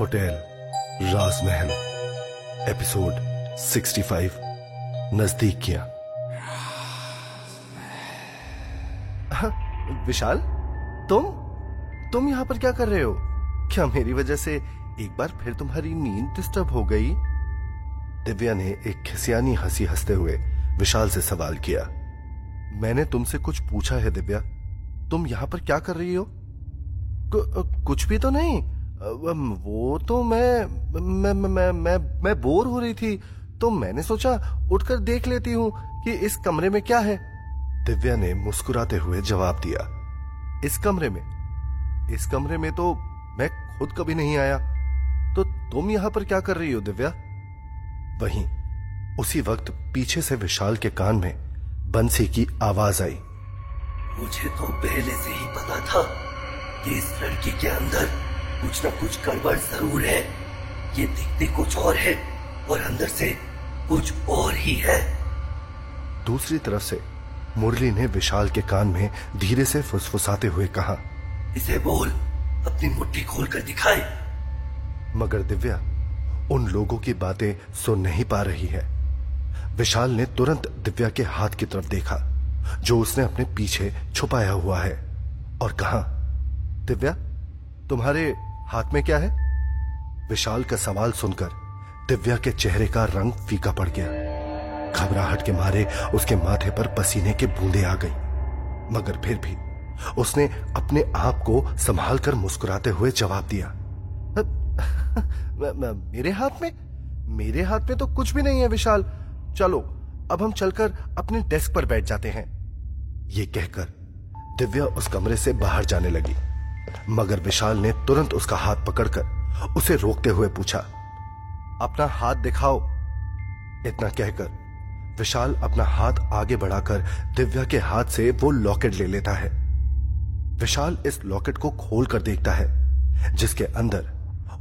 Hotel राजमहल episode 65 नज़दीक किया। हाँ, विशाल तुम तुम यहाँ पर क्या कर रहे हो? क्या मेरी वजह से एक बार फिर तुम्हारी नींद डिस्टर्ब हो गई? दिव्या ने एक खिसियानी हँसी हँसते हुए विशाल से सवाल किया। मैंने तुमसे कुछ पूछा है दिव्या। तुम यहाँ पर क्या कर रही हो? कुछ भी तो नहीं। वो तो मैं मैं मैं मैं मैं बोर हो रही थी तो मैंने सोचा उठकर देख लेती हूँ कि इस कमरे में क्या है। दिव्या ने मुस्कुराते हुए जवाब दिया, इस कमरे में, इस कमरे में तो मैं खुद कभी नहीं आया। तो तुम यहाँ पर क्या कर रही हो दिव्या? वहीं, उसी वक्त पीछे से विशाल के कान में बंसी की आवाज़ आई। मुझे तो पहले से ही पता था कि इस लड़की के अंदर कुछ ना कुछ गड़बड़ ज़रूर है। ये दिखती कुछ और है और अंदर से कुछ और ही है। दूसरी तरफ़ से मुरली ने विशाल के कान में धीरे से फुसफुसाते हुए कहा इसे बोल अपनी मुट्ठी खोल कर दिखाए। मगर दिव्या उन लोगों की बातें सुन नहीं पा रही है। विशाल ने तुरंत दिव्या के हाथ की तरफ़ देखा जो उसने अपने पीछे छुपाया हुआ है और कहा दिव्या तुम्हारे हाथ में क्या है? विशाल का सवाल सुनकर दिव्या के चेहरे का रंग फीका पड़ गया। घबराहट के मारे उसके माथे पर पसीने के बूंदे आ गई। मगर फिर भी उसने अपने आप को संभाल कर मुस्कुराते हुए जवाब दिया। मेरे हाथ में? मेरे हाथ में तो कुछ भी नहीं है विशाल। चलो, अब हम चलकर अपने डेस्क पर बैठ जाते हैं। ये कहकर दिव्या उस कमरे से बाहर जाने लगी। मगर विशाल ने तुरंत उसका हाथ पकड़कर उसे रोकते हुए पूछा, अपना हाथ दिखाओ। इतना कहकर विशाल अपना हाथ आगे बढ़ाकर दिव्या के हाथ से वो लॉकेट ले लेता है। विशाल इस लॉकेट को खोल कर देखता है, जिसके अंदर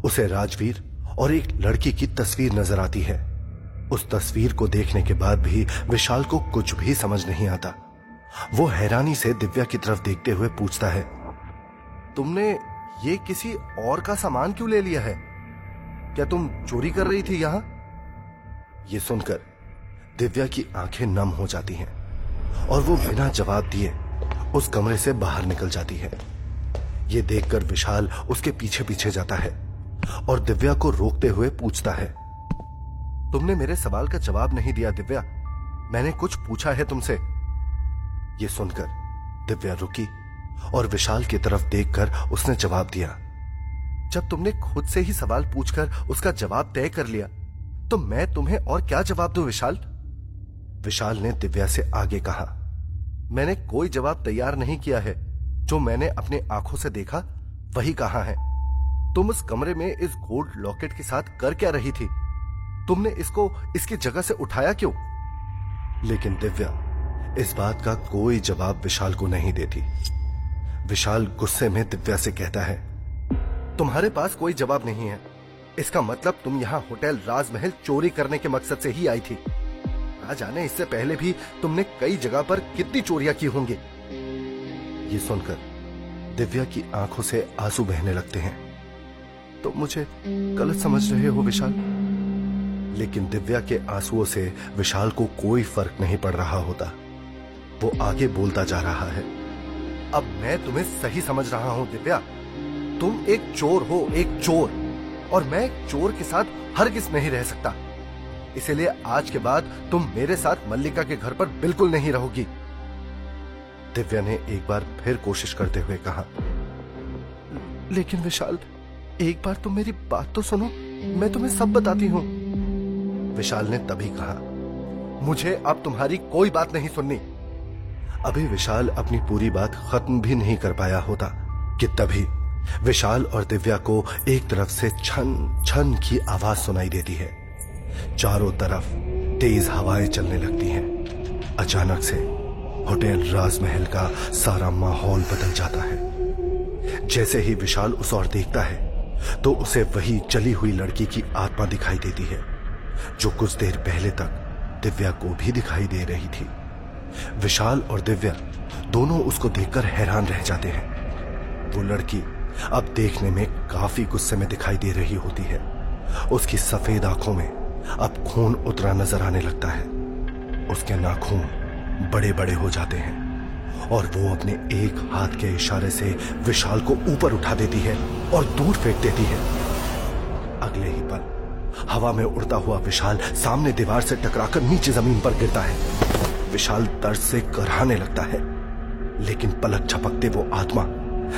उसे राजवीर और एक लड़की की तस्वीर नज़र आती है। उस तस्वीर को देखने के बाद भी विशाल को कुछ भी समझ नहीं आता। वो हैरानी से दिव्या की तरफ़ देखते हुए पूछता है तुमने ये किसी और का सामान क्यों ले लिया है? क्या तुम चोरी कर रही थी यहाँ? ये सुनकर दिव्या की आँखें नम हो जाती हैं और वो बिना जवाब दिए उस कमरे से बाहर निकल जाती है। ये देखकर विशाल उसके पीछे पीछे जाता है और दिव्या को रोकते हुए पूछता है, तुमने मेरे सवाल का जवाब नहीं दिया दिव्या? मैंने कुछ पूछा है तुमसे? ये सुनकर दिव्या रुकी और विशाल की तरफ़ देखकर उसने जवाब दिया, जब तुमने खुद से ही सवाल पूछकर उसका जवाब तय कर लिया तो मैं तुम्हें और क्या जवाब दू विशाल? विशाल ने दिव्या से आगे कहा, मैंने कोई जवाब तैयार नहीं किया है। जो मैंने अपने आँखों से देखा, वही कहा है? तुम उस कमरे में इस गोल्ड लॉकेट के साथ कर क्या रही थी? तुमने इसको इसकी जगह से उठाया क्यों? लेकिन दिव्या इस बात का कोई जवाब विशाल को नहीं देती। विशाल गुस्से में दिव्या से कहता है, तुम्हारे पास कोई जवाब नहीं है। इसका मतलब तुम यहाँ होटल राजमहल चोरी करने के मकसद से ही आई थी। ना जाने इससे पहले भी तुमने कई जगह पर कितनी चोरियाँ की होंगी? ये सुनकर दिव्या की आँखों से आँसू बहने लगते हैं। तो मुझे गलत समझ रहे हो विशाल? लेकिन दिव्या के आंसुओं से विशाल को कोई फ़र्क नहीं पड़ रहा होता। वो आगे बोलता जा रहा है। अब मैं तुम्हें सही समझ रहा हूँ, दिव्या। तुम एक चोर हो, एक चोर। और मैं एक चोर के साथ हर किस नहीं रह सकता। इसीलिए आज के बाद तुम मेरे साथ मल्लिका के घर पर बिल्कुल नहीं रहोगी। दिव्या ने एक बार फिर कोशिश करते हुए कहा, लेकिन विशाल, एक बार तुम मेरी बात तो सुनो, मैं तुम्हें सब बताती हूँ। विशाल ने तभी कहा, मुझे अब तुम्हारी कोई बात नहीं सुननी। अभी विशाल अपनी पूरी बात खत्म भी नहीं कर पाया होता, कि तभी विशाल और दिव्या को एक तरफ़ से छन छन की आवाज़ सुनाई देती है। चारों तरफ़ तेज हवाएँ चलने लगती हैं। अचानक से होटल राजमहल का सारा माहौल बदल जाता है। जैसे ही विशाल उस और देखता है तो उसे वही चली हुई लड़की की आत्मा दिखाई देती है, जो कुछ देर पहले तक दिव्या को भी दिखाई दे रही थी। विशाल और दिव्या दोनों उसको देखकर हैरान रह जाते हैं। वो लड़की अब देखने में काफ़ी गुस्से में दिखाई दे रही होती है। उसकी सफ़ेद आँखों में अब खून उतरा नज़र आने लगता है। उसके नाखून बड़े बड़े हो जाते हैं और वो अपने एक हाथ के इशारे से विशाल को ऊपर उठा देती है और दूर फेंक देती है। अगले ही पल हवा में उड़ता हुआ विशाल सामने दीवार से टकराकर नीचे ज़मीन पर गिरता है। विशाल दर्द से कराने लगता है, लेकिन पलक झपकते वो आत्मा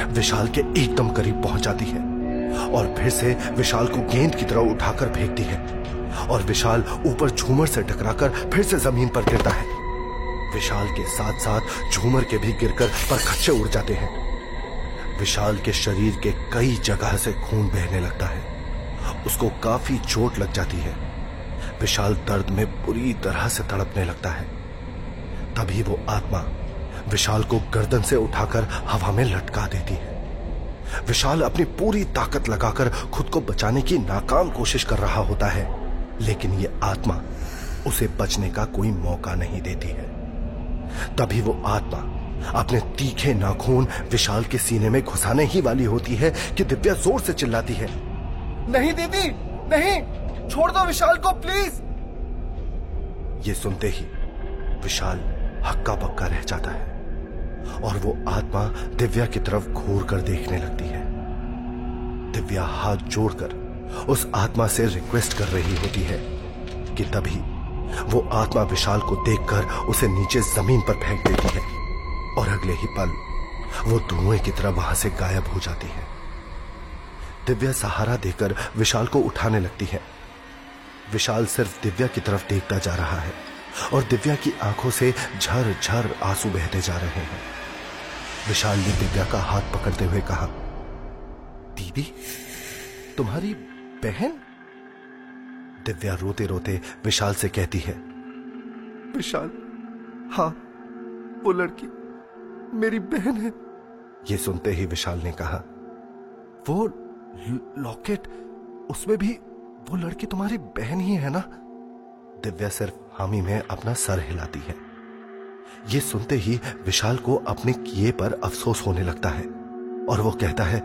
विशाल के एकदम करीब पहुँच जाती है और फिर से विशाल को गेंद की तरह उठाकर फेंकती है और विशाल ऊपर झूमर से टकराकर फिर से ज़मीन पर गिरता है। विशाल के साथ साथ झूमर के भी गिरकर पर खच्चे उड़ जाते हैं। विशाल के शरीर के कई जगह से खून बहने लगता है। उसको काफ़ी चोट लग जाती है। विशाल दर्द में बुरी तरह से तड़पने लगता है। तभी वो आत्मा विशाल को गर्दन से उठाकर हवा में लटका देती है। विशाल अपनी पूरी ताकत लगाकर खुद को बचाने की नाकाम कोशिश कर रहा होता है लेकिन ये आत्मा उसे बचने का कोई मौका नहीं देती है। तभी वो आत्मा अपने तीखे नाखून विशाल के सीने में घुसाने ही वाली होती है कि दिव्या ज़ोर से चिल्लाती है। नहीं दीदी नहीं छोड़ दो विशाल को प्लीज़। ये सुनते ही विशाल हक्का पक्का रह जाता है। और वो आत्मा दिव्या की तरफ़ घूर कर देखने लगती है। दिव्या हाथ जोड़कर उस आत्मा से रिक्वेस्ट कर रही होती है कि तभी वो आत्मा विशाल को देखकर उसे नीचे ज़मीन पर फेंक देती है। और अगले ही पल वो धुएँ की तरह वहाँ से गायब हो जाती है। दिव्या सहारा देकर विशाल को उठाने लगती है। विशाल सिर्फ़ दिव्या की तरफ़ देखता जा रहा है। और दिव्या की आँखों से झर झर आँसू बहते जा रहे हैं। विशाल ने दिव्या का हाथ पकड़ते हुए कहा, दीदी, तुम्हारी बहन? दिव्या रोते रोते विशाल से कहती है, विशाल हाँ वो लड़की मेरी बहन है। ये सुनते ही विशाल ने कहा, वो लॉकेट, उसमें भी वो लड़की तुम्हारी बहन ही है ना? दिव्या सिर्फ़ हामी में अपना सर हिलाती है। ये सुनते ही विशाल को अपने किए पर अफसोस होने लगता है और वो कहता है,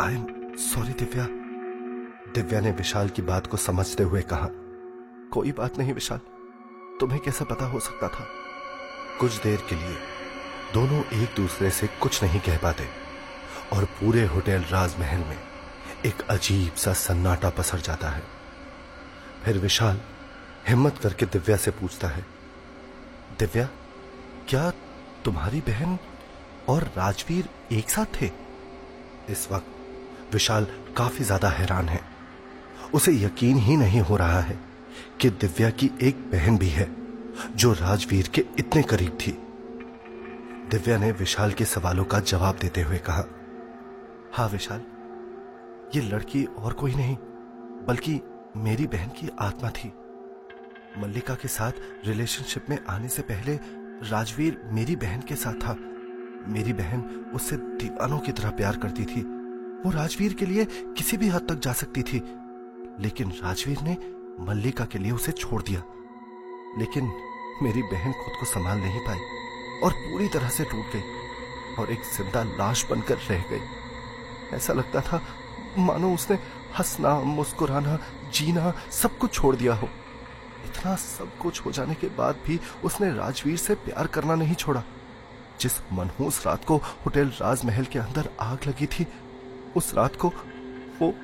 I am sorry Divya. Divya ने विशाल की बात को समझते हुए कहा, कोई बात नहीं विशाल, तुम्हें कैसा पता हो सकता था? कुछ देर के लिए दोनों एक दूसरे से कुछ नहीं कह पाते और पूरे होटल राजमहल में एक अजीब सा सन्नाटा पसर जाता है। फिर विशाल हिम्मत करके दिव्या से पूछता है, दिव्या, क्या तुम्हारी बहन और राजवीर एक साथ थे? इस वक्त विशाल काफ़ी ज़्यादा हैरान है। उसे यकीन ही नहीं हो रहा है कि दिव्या की एक बहन भी है, जो राजवीर के इतने करीब थी। दिव्या ने विशाल के सवालों का जवाब देते हुए कहा हाँ विशाल, ये लड़की और कोई नहीं, बल्कि मेरी बहन की आत्मा थी। मल्लिका के साथ रिलेशनशिप में आने से पहले राजवीर मेरी बहन के साथ था। मेरी बहन उससे दीवानों की तरह प्यार करती थी। वो राजवीर के लिए किसी भी हद तक जा सकती थी। लेकिन राजवीर ने मल्लिका के लिए उसे छोड़ दिया। लेकिन मेरी बहन खुद को संभाल नहीं पाई और पूरी तरह से टूट गई और एक ज़िंदा लाश बनकर रह गई। ऐसा लगता था, मानो उसने हंसना, मुस्कुराना, जीना सब कुछ छोड़ दिया हो। इतना सब कुछ हो जाने के बाद भी उसने राजवीर से प्यार करना नहीं छोड़ा। जिस मनहूस रात को होटल राजमहल के अंदर आग लगी थी, उस रात को वो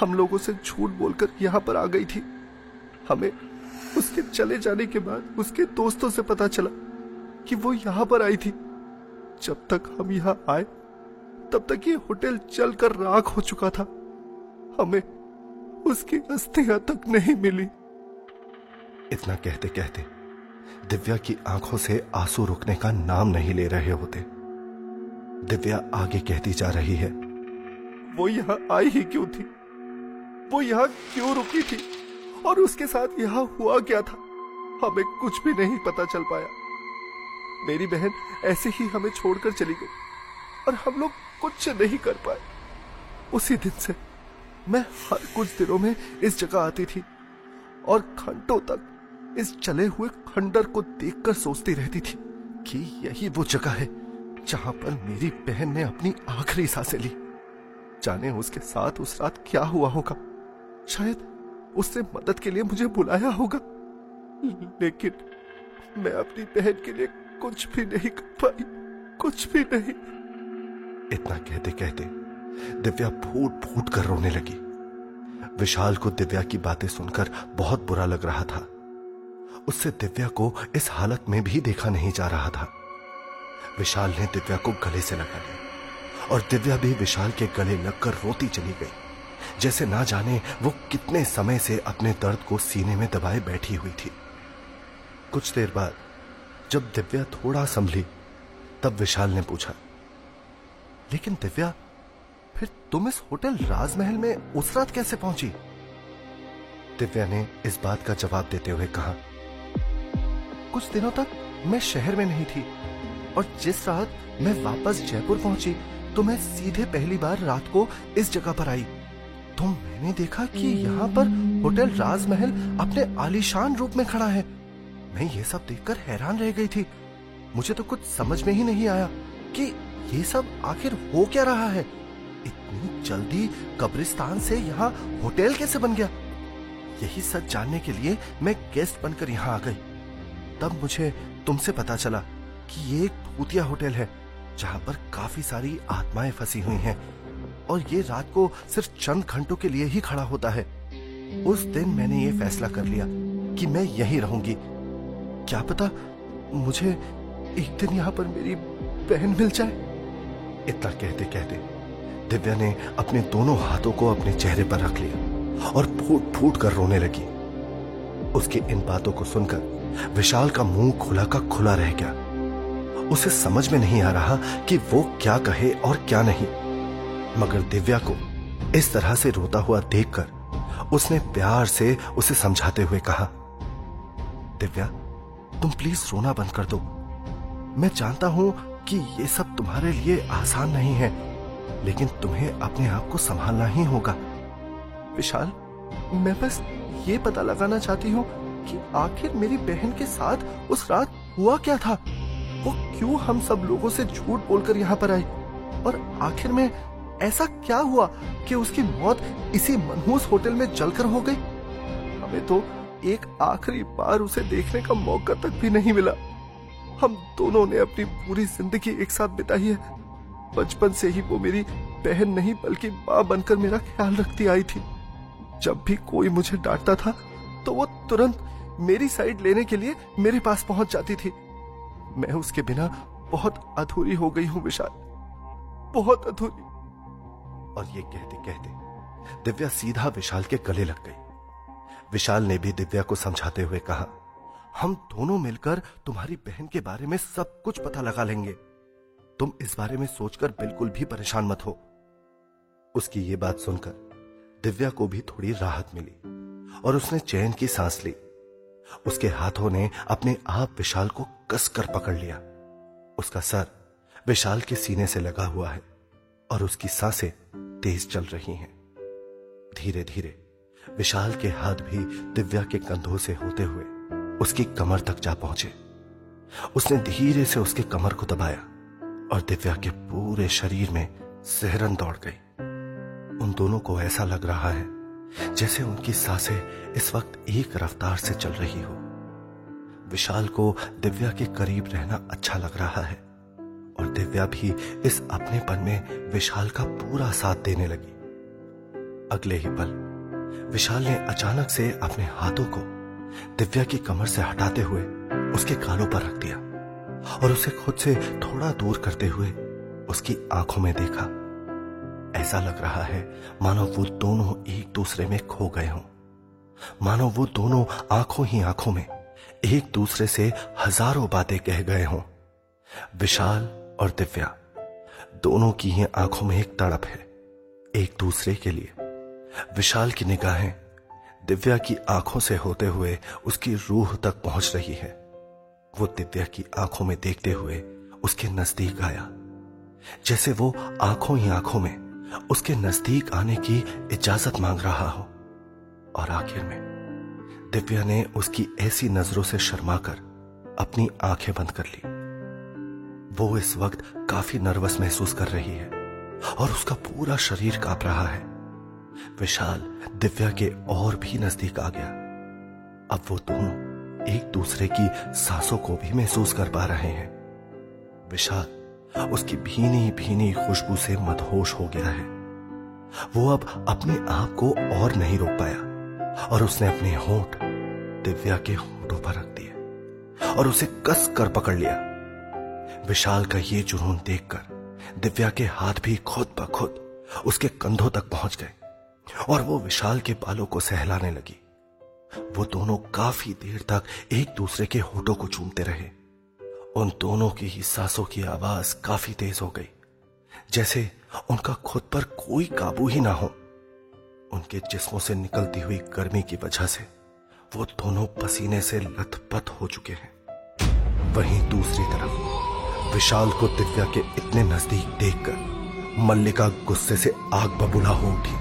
हम लोगों से झूठ बोलकर यहाँ पर आ गई थी। हमें उसके चले जाने के बाद उसके दोस्तों से पता चला कि वो यहाँ पर आई थी। जब तक हम यहाँ आए, तब तक ये होटल चलकर राख हो चुका था। हमें उसकी अस्थियाँ तक नहीं मिली। इतना कहते कहते दिव्या की आँखों से आँसू रुकने का नाम नहीं ले रहे होते। दिव्या आगे कहती जा रही है, वो यहाँ आई ही क्यों थी? वो यहाँ क्यों रुकी थी? और उसके साथ यहाँ हुआ क्या था? हमें कुछ भी नहीं पता चल पाया। मेरी बहन ऐसे ही हमें छोड़कर चली गई, और हम लोग कुछ नहीं कर पाए। उसी दिन से मैं हर कुछ दिनों में इस जगह आती थी, और घंटों तक इस चले हुए खंडर को देखकर सोचती रहती थी कि यही वो जगह है जहाँ पर मेरी बहन ने अपनी आखिरी साँसें ली। जाने उसके साथ उस रात क्या हुआ होगा? शायद उसने मदद के लिए मुझे बुलाया होगा। लेकिन मैं अपनी बहन के लिए कुछ भी नहीं कर पाई, कुछ भी नहीं। इतना कहते कहते दिव्या फूट फूट कर रोने लगी। विशाल को दिव्या की बातें सुनकर बहुत बुरा लग रहा था। उससे दिव्या को इस हालत में भी देखा नहीं जा रहा था। विशाल ने दिव्या को गले से लगा लिया और दिव्या भी विशाल के गले लगकर रोती चली गई। जैसे ना जाने वो कितने समय से अपने दर्द को सीने में दबाए बैठी हुई थी। कुछ देर बाद जब दिव्या थोड़ा संभली, तब विशाल ने पूछा, लेकिन दिव्या, फिर तुम इस होटल राजमहल में उस रात कैसे पहुँची? दिव्या ने इस बात का जवाब देते हुए कहा कुछ दिनों तक मैं शहर में नहीं थी। और जिस रात मैं वापस जयपुर पहुँची तो मैं सीधे पहली बार रात को इस जगह पर आई। तो मैंने देखा कि यहाँ पर होटल राजमहल अपने आलीशान रूप में खड़ा है। मैं ये सब देखकर हैरान रह गई थी। मुझे तो कुछ समझ में ही नहीं आया कि ये सब आखिर हो क्या रहा है। इतनी जल्दी कब्रिस्तान से यहाँ होटल कैसे बन गया? यही सच जानने के लिए मैं गेस्ट बनकर यहाँ आ गई। तब मुझे तुमसे पता चला कि ये एक भूतिया होटल है, जहाँ पर काफ़ी सारी आत्माएँ फंसी हुई हैं और ये रात को सिर्फ़ चंद घंटों के लिए ही खड़ा होता है। उस दिन मैंने ये फैसला कर लिया कि मैं यहीं रहूँगी। क्या पता मुझे एक दिन यहाँ पर मेरी बहन मिल जाए? इतना कहते कहते दिव्या ने अपने दोनों हाथों को अपने चेहरे पर रख लिया और फूट फूट कर रोने लगी। उसकी इन बातों को सुनकर विशाल का मुँह खुला का खुला रह गया। उसे समझ में नहीं आ रहा कि वो क्या कहे और क्या नहीं। मगर दिव्या को इस तरह से रोता हुआ देखकर उसने प्यार से उसे समझाते हुए कहा, दिव्या, तुम प्लीज़ रोना बंद कर दो। मैं जानता हूँ कि ये सब तुम्हारे लिए आसान नहीं है, लेकिन तुम्हें अपने आप को संभालना ही होगा। विशाल, मैं बस ये पता लगाना चाहती हूँ कि आखिर मेरी बहन के साथ उस रात हुआ क्या था? वो क्यों हम सब लोगों से झूठ बोलकर यहाँ पर आई? और आखिर में ऐसा क्या हुआ कि उसकी मौत इसी मनहूस होटल में जलकर हो गई? हमें तो एक आखिरी बार उसे देखने का मौका तक भी नहीं मिला। हम दोनों ने अपनी पूरी ज़िंदगी एक साथ बिताई है। बचपन से ही वो मेरी बहन नहीं, बल्कि माँ बनकर मेरा ख्याल रखती आई थी। जब भी कोई मुझे डांटता था तो वो तुरंत मेरी साइड लेने के लिए मेरे पास पहुँच जाती थी। मैं उसके बिना बहुत अधूरी हो गई हूँ, विशाल। बहुत अधूरी। और ये कहते कहते दिव्या सीधा विशाल के गले लग गई। विशाल ने भी दिव्या को समझाते हुए कहा, हम दोनों मिलकर तुम्हारी बहन के बारे में सब कुछ पता लगा लेंगे। तुम इस बारे में सोचकर बिल्कुल भी परेशान मत हो। उसकी ये बात सुनकर दिव्या को भी थोड़ी राहत मिली और उसने चैन की सांस ली। उसके हाथों ने अपने आप विशाल को कसकर पकड़ लिया। उसका सर विशाल के सीने से लगा हुआ है और उसकी साँसें तेज चल रही हैं। धीरे धीरे विशाल के हाथ भी दिव्या के कंधों से होते हुए उसकी कमर तक जा पहुँचे। उसने धीरे से उसके कमर को दबाया और दिव्या के पूरे शरीर में सहरन दौड़ गई। उन दोनों को ऐसा लग रहा है जैसे उनकी साँसें इस वक्त एक रफ्तार से चल रही हो। विशाल को दिव्या के करीब रहना अच्छा लग रहा है, और दिव्या भी इस अपनेपन में विशाल का पूरा साथ देने लगी। अगले ही पल, विशाल ने अचानक से अपने हाथों को दिव्या की कमर से हटाते हुए उसके कानों पर रख दिया, और उसे खुद से थोड़ा दूर करते हुए उसकी आँखों में देखा। ऐसा लग रहा है मानो वो दोनों एक दूसरे में खो गए हों। मानो वो दोनों आँखों ही आँखों में एक दूसरे से हज़ारों बातें कह गए हों। विशाल और दिव्या, दोनों की ही आँखों में एक तड़प है, एक दूसरे के लिए। विशाल की निगाहें दिव्या की आँखों से होते हुए उसकी रूह तक पहुँच रही है। वो दिव्या की आँखों में देखते हुए उसके नज़दीक आया, जैसे वो आँखों ही आँखों में उसके नज़दीक आने की इजाज़त मांग रहा हो। और आखिर में, दिव्या ने उसकी ऐसी नज़रों से शर्माकर अपनी आँखें बंद कर ली। वो इस वक्त काफ़ी नर्वस महसूस कर रही है और उसका पूरा शरीर काँप रहा है। विशाल दिव्या के और भी नज़दीक आ गया। अब वो दोनों एक दूसरे की सांसों को भी महसूस कर पा रहे हैं। विशाल उसकी भीनी भीनी खुशबू से मदहोश हो गया है। वो अब अपने आप को और नहीं रोक पाया और उसने अपने होठ दिव्या के होठों पर रख दिए और उसे कस कर पकड़ लिया। विशाल का ये जुनून देखकर दिव्या के हाथ भी खुद ब खुद उसके कंधों तक पहुँच गए और वो विशाल के बालों को सहलाने लगी। वो दोनों काफ़ी देर तक एक दूसरे के होठों को चूमते रहे। उन दोनों की ही सांसों की आवाज़ काफ़ी तेज हो गई। जैसे उनका खुद पर कोई काबू ही ना हो। उनके जिस्मों से निकलती हुई गर्मी की वजह से वो दोनों पसीने से लथपथ हो चुके हैं। वहीं दूसरी तरफ़, विशाल को दिव्या के इतने नज़दीक देखकर मल्लिका गुस्से से आग बबूला हो उठी।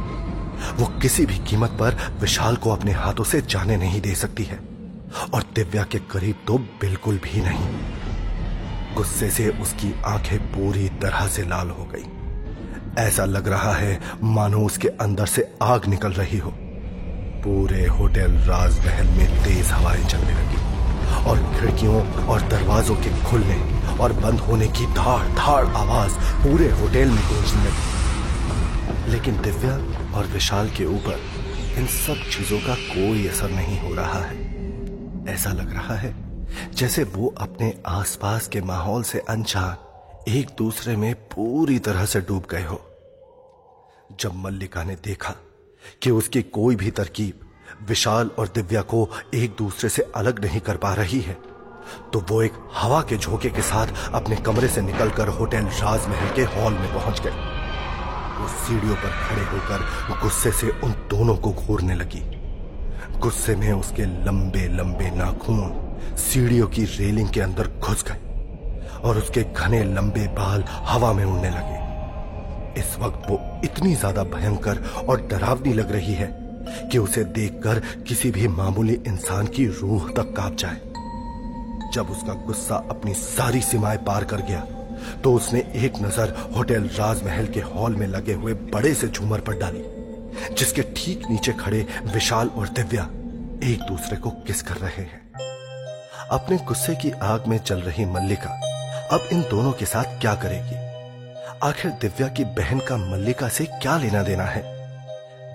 वो किसी भी कीमत पर विशाल को अपने हाथों से जाने नहीं दे सकती है और दिव्या के करीब तो बिल्कुल भी नहीं। गुस्से से उसकी आँखें पूरी तरह से लाल हो गई। ऐसा लग रहा है मानो उसके अंदर से आग निकल रही हो। पूरे होटल राजमहल में तेज हवाएँ चलने लगी और खिड़कियों और दरवाजों के खुलने और बंद होने की धाड़ धाड़ आवाज़ पूरे होटल में गूंजने लगी। लेकिन दिव्या और विशाल के ऊपर इन सब चीज़ों का कोई असर नहीं हो रहा है। ऐसा लग रहा है जैसे वो अपने आसपास के माहौल से अनजान एक दूसरे में पूरी तरह से डूब गए हो। जब मल्लिका ने देखा कि उसकी कोई भी तरकीब विशाल और दिव्या को एक दूसरे से अलग नहीं कर पा रही है तो वो एक हवा के झोंके के साथ अपने कमरे से निकलकर होटल राजमहल के हॉल में पहुँच गई वो सीढ़ियों पर खड़े होकर गुस्से से उन दोनों को घूरने लगी। गुस्से में उसके लंबे लंबे नाखून सीढ़ियों की रेलिंग के अंदर घुस गए और उसके घने लंबे बाल हवा में उड़ने लगे। इस वक्त वो इतनी ज़्यादा भयंकर और डरावनी लग रही है कि उसे देखकर किसी भी मामूली इंसान की रूह तक काँप जाए। जब उसका गुस्सा अपनी सारी सीमाएँ पार कर गया तो उसने एक नज़र होटल राजमहल के हॉल में लगे हुए बड़े से झूमर पर डाली, जिसके ठीक नीचे खड़े विशाल और दिव्या एक दूसरे को किस कर रहे हैं। अपने गुस्से की आग में चल रही मल्लिका अब इन दोनों के साथ क्या करेगी? आखिर दिव्या की बहन का मल्लिका से क्या लेना देना है?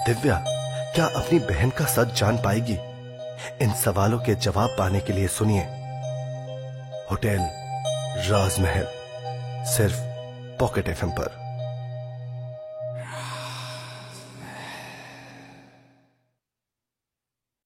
दिव्या, क्या अपनी बहन का सच जान पाएगी? इन सवालों के जवाब पाने के लिए सुनिए। होटल, राजमहल, सिर्फ़ पॉकेट एफएम पर।